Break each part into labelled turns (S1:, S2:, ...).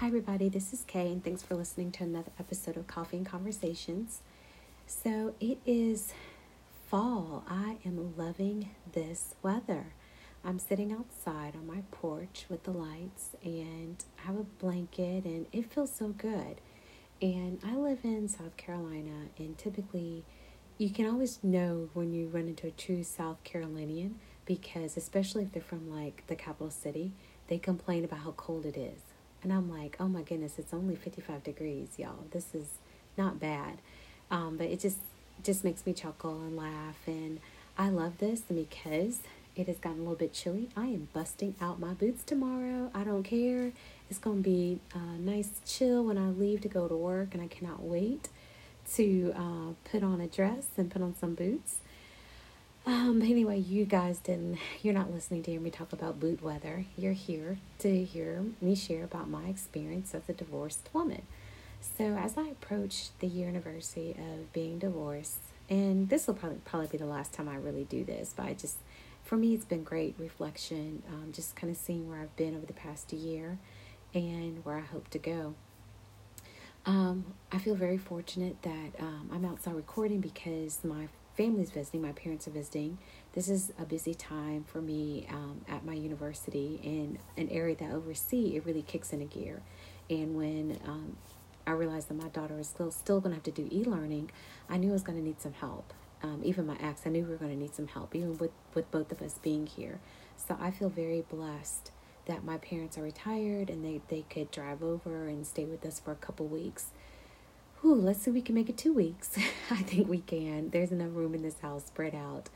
S1: Hi, everybody, this is Kay, and thanks for listening to another episode of Coffee and Conversations. So, it is fall. I am loving this weather. I'm sitting outside on my porch with the lights, and I have a blanket, and it feels so good. And I live in South Carolina, and typically, you can always know when you run into a true South Carolinian because, especially if they're from like the capital city, they complain about how cold it is and I'm like, oh my goodness, it's only 55 degrees, y'all. This is not bad. Um, but it just just makes me chuckle and laugh. And I love this because it has gotten a little bit chilly. I am busting out my boots tomorrow. I don't care. It's going to be a nice chill when I leave to go to work, and I cannot wait to uh, put on a dress and put on some boots. Um, anyway, you guys didn't, you're not listening to hear me talk about boot weather. You're here to hear me share about my experience as a divorced woman. So, as I approach the year anniversary of being divorced, and this will probably, probably be the last time I really do this, but I just, for me, it's been great reflection, um, just kind of seeing where I've been over the past year and where I hope to go. Um, I feel very fortunate that um, I'm outside recording because my family's visiting, my parents are visiting. This is a busy time for me um, at my university in an area that I oversee. It really kicks in a gear. And when um, I realized that my daughter is still still going to have to do e-learning, I knew I was going to need some help. Um, even my ex, I knew we were going to need some help, even with, with both of us being here. So I feel very blessed that my parents are retired and they, they could drive over and stay with us for a couple weeks let's see we can make it two weeks. I think we can. There's enough room in this house spread out.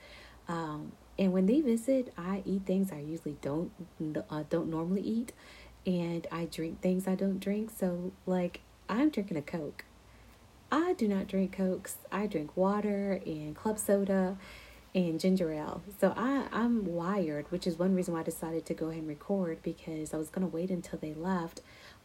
S1: Um, and when they visit, I eat things I usually don't uh, don't normally eat, and I drink things I don't drink. So like I'm drinking a Coke. I do not drink Cokes. I drink water and club soda and ginger ale. So I, I'm wired, which is one reason why I decided to go ahead and record because I was going to wait until they left.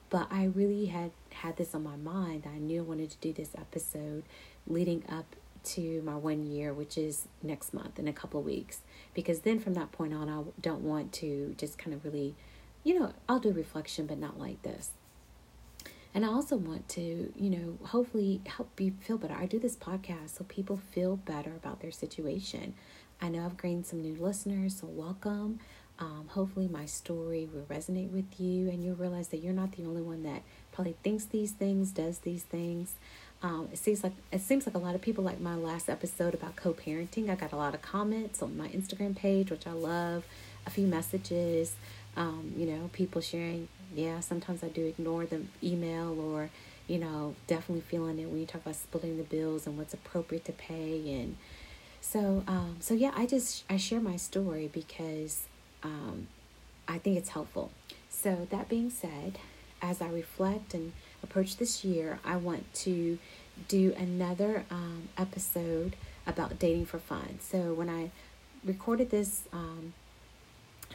S1: But I really had had this on my mind. I knew I wanted to do this episode leading up to my one year, which is next month in a couple of weeks. Because then from that point on, I don't want to just kind of really, you know, I'll do reflection, but not like this. And I also want to, you know, hopefully help you feel better. I do this podcast so people feel better about their situation. I know I've gained some new listeners, so welcome. Um, hopefully, my story will resonate with you, and you'll realize that you're not the only one that probably thinks these things, does these things. Um, it seems like it seems like a lot of people like my last episode about co-parenting. I got a lot of comments on my Instagram page, which I love. A few messages, um, you know, people sharing. Yeah, sometimes I do ignore the email, or you know, definitely feeling it when you talk about splitting the bills and what's appropriate to pay and. So, um, so yeah, I just I share my story because um, I think it's helpful. So, that being said, as I reflect and approach this year, I want to do another um, episode about dating for fun. So, when I recorded this um,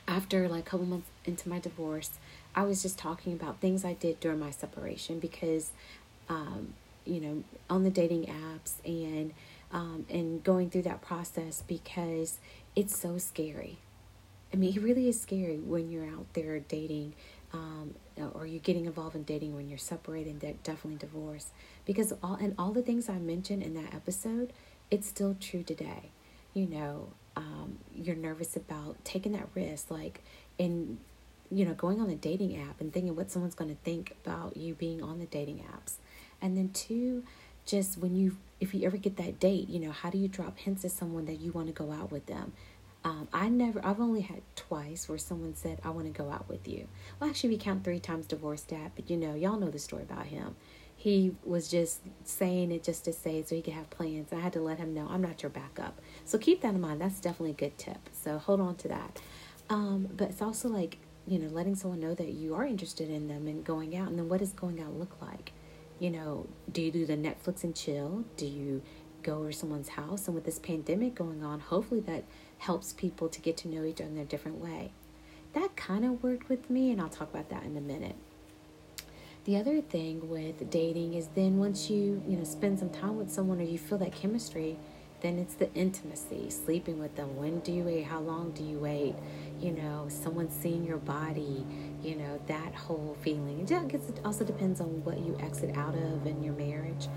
S1: after like a couple months into my divorce, I was just talking about things I did during my separation because, um, you know, on the dating apps and um, and going through that process because it's so scary. I mean, it really is scary when you're out there dating um, or you're getting involved in dating when you're separated and definitely divorced. Because all and all the things I mentioned in that episode, it's still true today. You know, um, you're nervous about taking that risk, like in you know going on a dating app and thinking what someone's going to think about you being on the dating apps, and then two, just when you if you ever get that date, you know, how do you drop hints to someone that you want to go out with them? Um, I never, I've only had twice where someone said, I want to go out with you. Well, actually, we count three times divorced dad, but you know, y'all know the story about him. He was just saying it just to say so he could have plans. I had to let him know, I'm not your backup. So keep that in mind. That's definitely a good tip. So hold on to that. Um, but it's also like, you know, letting someone know that you are interested in them and going out. And then what does going out look like? You know, do you do the Netflix and chill? Do you go over someone's house? And with this pandemic going on, hopefully that helps people to get to know each other in a different way. That kind of worked with me, and I'll talk about that in a minute. The other thing with dating is then once you, you know, spend some time with someone or you feel that chemistry, then it's the intimacy, sleeping with them. When do you wait? How long do you wait? You know, someone seeing your body, you know, that whole feeling. I guess it also depends on what you exit out of in your marriage.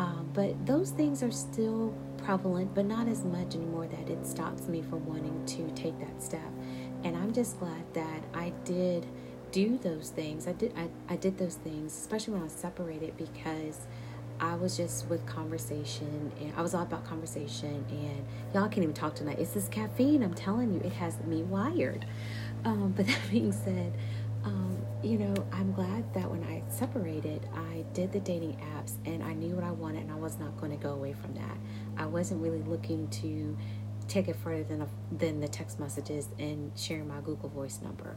S1: Um, but those things are still prevalent, but not as much anymore that it stops me from wanting to take that step. And I'm just glad that I did do those things. I did I, I did those things, especially when I was separated because I was just with conversation and I was all about conversation and y'all can't even talk tonight. It's this caffeine, I'm telling you, it has me wired. Um, but that being said, um, you know, I'm glad that when I separated, I did the dating apps and I knew what I wanted and I was not going to go away from that. I wasn't really looking to take it further than, a, than the text messages and sharing my Google Voice number.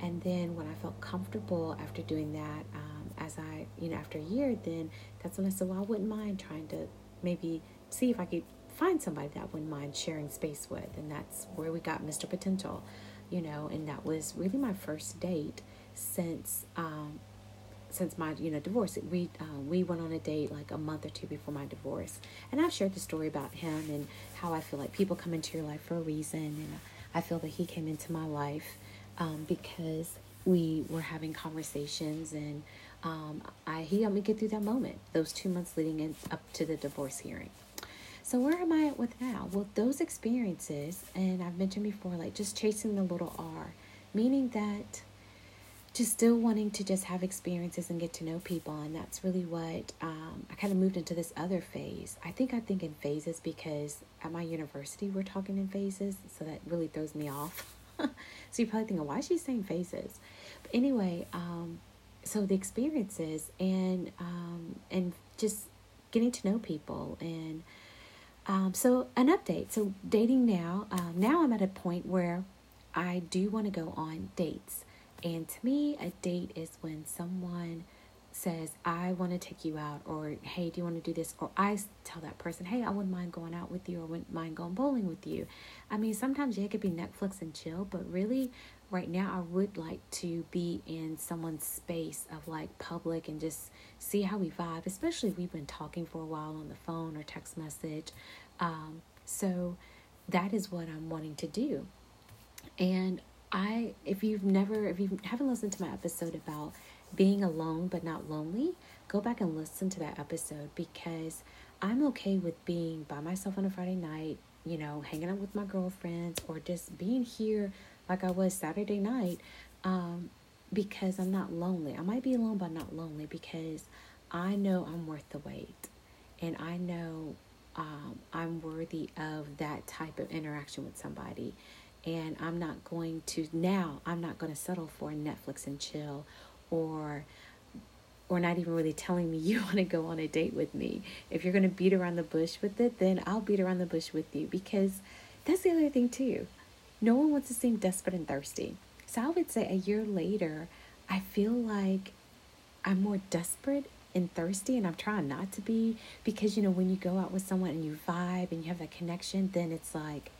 S1: And then when I felt comfortable after doing that, um, as I, you know, after a year, then that's when I said, well, I wouldn't mind trying to maybe see if I could find somebody that I wouldn't mind sharing space with. And that's where we got Mr. Potential, you know, and that was really my first date since, um, since my you know divorce we uh, we went on a date like a month or two before my divorce and i've shared the story about him and how i feel like people come into your life for a reason and i feel that he came into my life um, because we were having conversations and um, I, he helped me get through that moment, those two months leading in, up to the divorce hearing. So where am I at with now? Well, those experiences, and I've mentioned before, like just chasing the little R, meaning that just still wanting to just have experiences and get to know people, and that's really what um, I kind of moved into this other phase. I think I think in phases because at my university we're talking in phases, so that really throws me off. so you're probably thinking, why is she saying phases? But anyway, um, so the experiences and um, and just getting to know people and um, so an update. So dating now. Um, now I'm at a point where I do want to go on dates, and to me, a date is when someone says, I want to take you out, or hey, do you want to do this? Or I tell that person, hey, I wouldn't mind going out with you, or wouldn't mind going bowling with you. I mean, sometimes, yeah, it could be Netflix and chill, but really, right now, I would like to be in someone's space of like public and just see how we vibe, especially if we've been talking for a while on the phone or text message. Um, so that is what I'm wanting to do. And I, if you've never, if you haven't listened to my episode about being alone but not lonely, go back and listen to that episode because I'm okay with being by myself on a Friday night, you know, hanging out with my girlfriends or just being here like I was Saturday night um, because I'm not lonely. I might be alone, but not lonely because I know I'm worth the wait and I know um, I'm worthy of that type of interaction with somebody. And I'm not going to, now, I'm not going to settle for Netflix and chill or or not even really telling me you want to go on a date with me. If you're going to beat around the bush with it, then I'll beat around the bush with you because that's the other thing too. No one wants to seem desperate and thirsty. So I would say a year later, I feel like I'm more desperate and thirsty and I'm trying not to be because you know when you go out with someone and you vibe and you have that connection, then it's like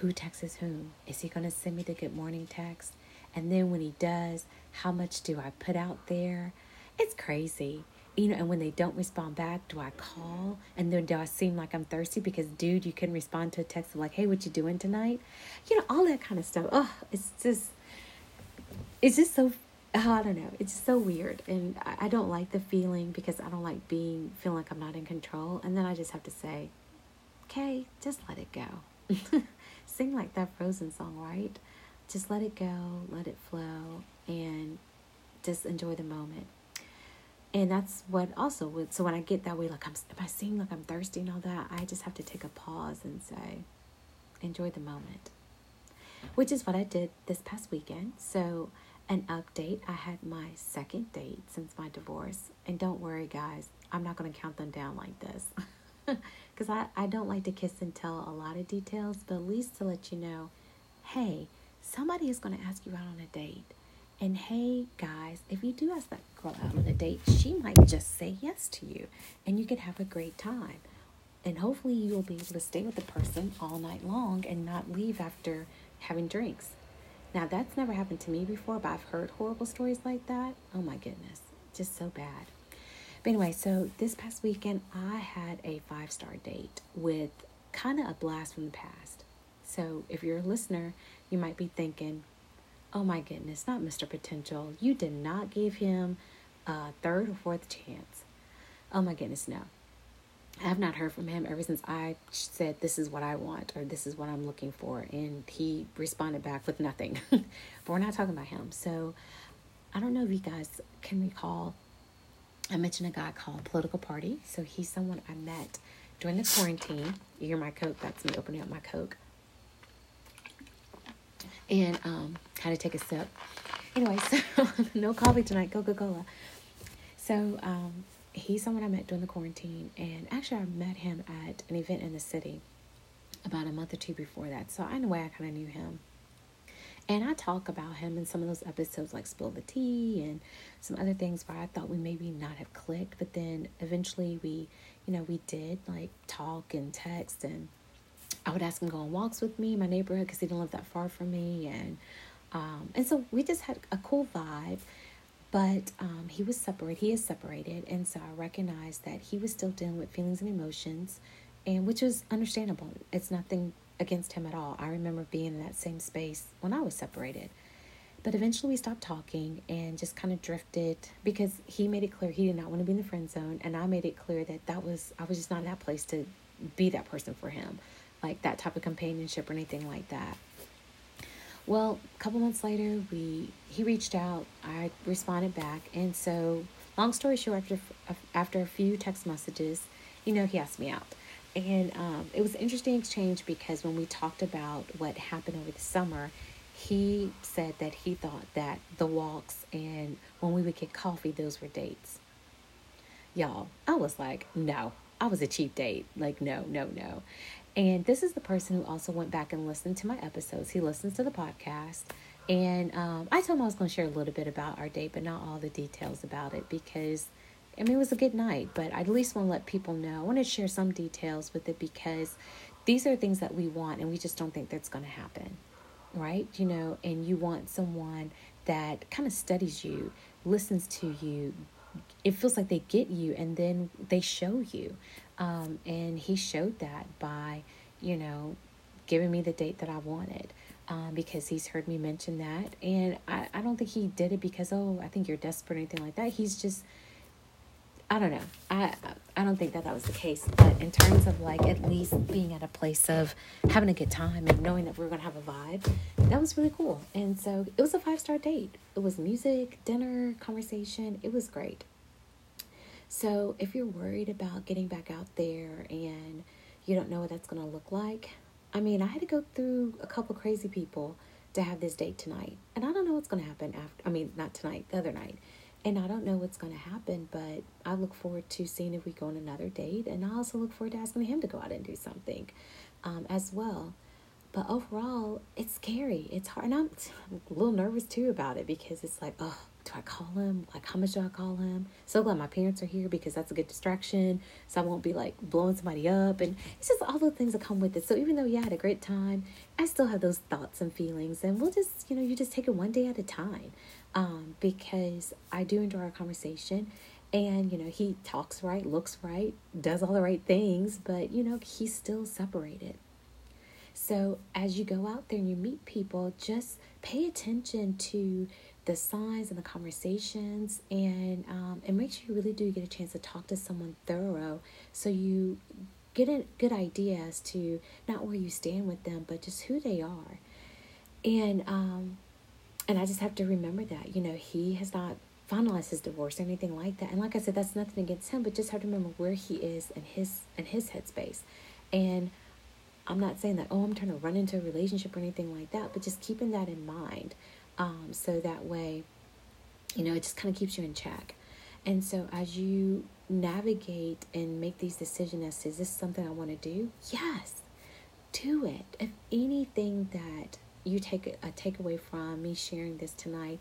S1: who texts whom? Is he going to send me the good morning text? And then when he does, how much do I put out there? It's crazy. You know, and when they don't respond back, do I call? And then do I seem like I'm thirsty because, dude, you can respond to a text of like, hey, what you doing tonight? You know, all that kind of stuff. Oh, it's just, it's just so, uh, I don't know. It's so weird. And I, I don't like the feeling because I don't like being, feeling like I'm not in control. And then I just have to say, okay, just let it go. Sing like that Frozen song, right? just let it go, let it flow, and just enjoy the moment. And that's what also would. So when I get that way, like I'm, if I seem like I'm thirsty and all that, I just have to take a pause and say, enjoy the moment. Which is what I did this past weekend. So an update. I had my second date since my divorce. And don't worry, guys, I'm not going to count them down like this. Because I, I don't like to kiss and tell a lot of details, but at least to let you know hey, somebody is going to ask you out on a date. And hey, guys, if you do ask that girl out on a date, she might just say yes to you and you could have a great time. And hopefully, you will be able to stay with the person all night long and not leave after having drinks. Now, that's never happened to me before, but I've heard horrible stories like that. Oh my goodness, just so bad. But anyway, so this past weekend, I had a five star date with kind of a blast from the past. So if you're a listener, you might be thinking, Oh my goodness, not Mr. Potential. You did not give him a third or fourth chance. Oh my goodness, no. I have not heard from him ever since I said, This is what I want, or this is what I'm looking for. And he responded back with nothing. but we're not talking about him. So I don't know if you guys can recall. I mentioned a guy called Political Party. So he's someone I met during the quarantine. You hear my Coke? That's me opening up my Coke and um, had to take a sip. Anyway, so no coffee tonight, Coca Cola. So um, he's someone I met during the quarantine, and actually, I met him at an event in the city about a month or two before that. So, in a way, I kind of knew him. And I talk about him in some of those episodes, like Spill the Tea and some other things where I thought we maybe not have clicked, but then eventually we, you know, we did like talk and text and I would ask him to go on walks with me in my neighborhood because he didn't live that far from me, and um, and so we just had a cool vibe. But um, he was separated. He is separated, and so I recognized that he was still dealing with feelings and emotions, and which was understandable. It's nothing against him at all. I remember being in that same space when I was separated. But eventually we stopped talking and just kind of drifted because he made it clear he did not want to be in the friend zone, and I made it clear that that was I was just not in that place to be that person for him like that type of companionship or anything like that. Well, a couple months later, we he reached out. I responded back, and so long story short, after after a few text messages, you know, he asked me out, and um, it was an interesting exchange because when we talked about what happened over the summer, he said that he thought that the walks and when we would get coffee, those were dates. Y'all, I was like, no, I was a cheap date. Like, no, no, no. And this is the person who also went back and listened to my episodes. He listens to the podcast. And um, I told him I was going to share a little bit about our date, but not all the details about it because, I mean, it was a good night. But I at least want to let people know. I want to share some details with it because these are things that we want and we just don't think that's going to happen. Right? You know, and you want someone that kind of studies you, listens to you. It feels like they get you and then they show you. Um, and he showed that by, you know, giving me the date that I wanted. Um, because he's heard me mention that. And I, I don't think he did it because, oh, I think you're desperate or anything like that. He's just, I don't know. I I don't think that that was the case. But in terms of like at least being at a place of having a good time and knowing that we are going to have a vibe, that was really cool. And so it was a five star date. It was music, dinner, conversation. It was great. So if you're worried about getting back out there and you don't know what that's to look like, I mean, I had to go through a couple crazy people to have this date tonight. And I don't know what's to happen after, I mean, not tonight, the other night. And I don't know what's going to happen, but I look forward to seeing if we go on another date. And I also look forward to asking him to go out and do something um, as well. But overall, it's scary. It's hard. And I'm a little nervous too about it because it's like, oh, do I call him? Like, how much do I call him? So glad my parents are here because that's a good distraction. So I won't be like blowing somebody up. And it's just all the things that come with it. So even though, yeah, I had a great time, I still have those thoughts and feelings. And we'll just, you know, you just take it one day at a time um, because I do enjoy our conversation. And, you know, he talks right, looks right, does all the right things, but, you know, he's still separated. So as you go out there and you meet people, just pay attention to the signs and the conversations and um, and make sure you really do get a chance to talk to someone thorough. So you get a good idea as to not where you stand with them but just who they are. And um and i just have to remember that you know he has not finalized his divorce or anything like that. And like i said that's nothing against him but just have to remember where he is in his in his headspace. And i'm not saying that oh i'm trying to run into a relationship or anything like that but just keeping that in mind um, so that way, you know, it just kind of keeps you in check. And so as you navigate and make these decisions as is this something I want to do? Yes, do it. If anything that you take a takeaway from me sharing this tonight,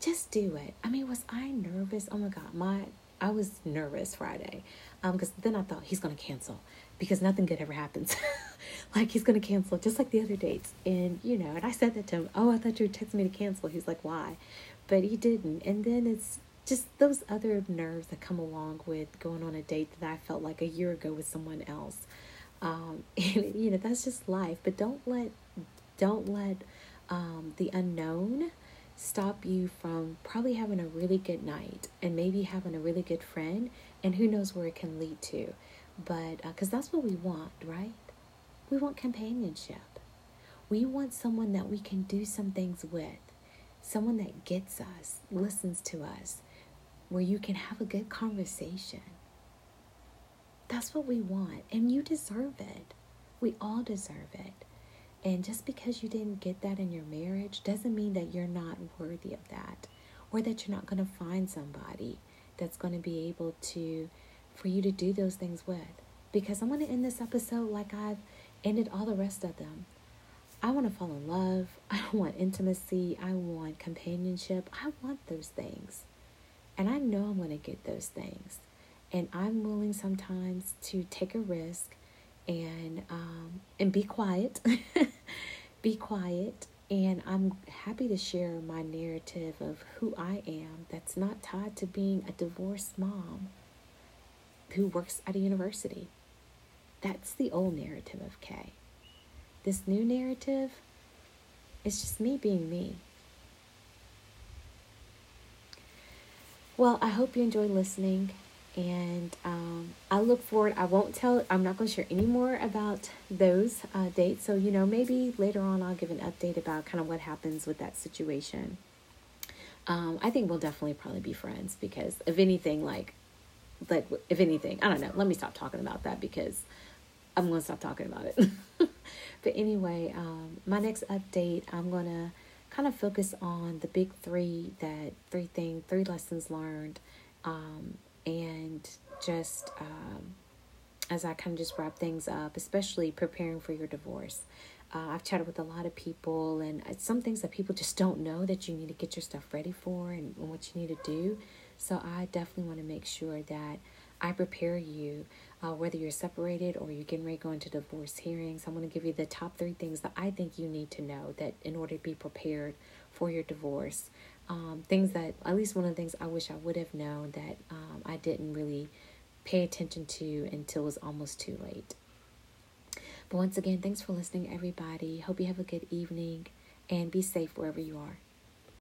S1: just do it. I mean, was I nervous? Oh my God, my I was nervous Friday, um, because then I thought he's gonna cancel because nothing good ever happens. like he's gonna cancel just like the other dates. And you know, and I said that to him, Oh, I thought you were texting me to cancel. He's like, Why? But he didn't. And then it's just those other nerves that come along with going on a date that I felt like a year ago with someone else. Um, and you know, that's just life. But don't let don't let um, the unknown stop you from probably having a really good night and maybe having a really good friend and who knows where it can lead to but because uh, that's what we want right? We want companionship. We want someone that we can do some things with. Someone that gets us listens to us where you can have a good conversation. That's what we want and you deserve it. We all deserve it. And just because you didn't get that in your marriage doesn't mean that you're not worthy of that or that you're not going to find somebody that's going to be able to for you to do those things with. Because I'm going to end this episode like I've ended all the rest of them. I want to fall in love. I want intimacy. I want companionship. I want those things. And I know I'm going to get those things. And I'm willing sometimes to take a risk and um, and be quiet, be quiet. And I'm happy to share my narrative of who I am that's not tied to being a divorced mom who works at a university. That's the old narrative of Kay. This new narrative is just me being me. Well, I hope you enjoyed listening and um, I look forward. I won't tell. I'm not going to share any more about those uh, dates. So you know, maybe later on I'll give an update about kind of what happens with that situation. Um, I think we'll definitely probably be friends because if anything, like, like if anything, I don't know. Let me stop talking about that because I'm to stop talking about it. but anyway, um, my next update, I'm to kind of focus on the big three that three thing, three lessons learned. Um, and just um, as I kind of just wrap things up, especially preparing for your divorce. Uh, I've chatted with a lot of people, and some things that people just don't know that you need to get your stuff ready for and, and what you need to do. So I definitely want to make sure that I prepare you, uh, whether you're separated or you're getting ready to go into divorce hearings. I'm going to give you the top three things that I think you need to know that in order to be prepared for your divorce um, things that at least one of the things I wish I would have known that um, I didn't really pay attention to until it was almost too late. But once again, thanks for listening, everybody. Hope you have a good evening and be safe wherever you are.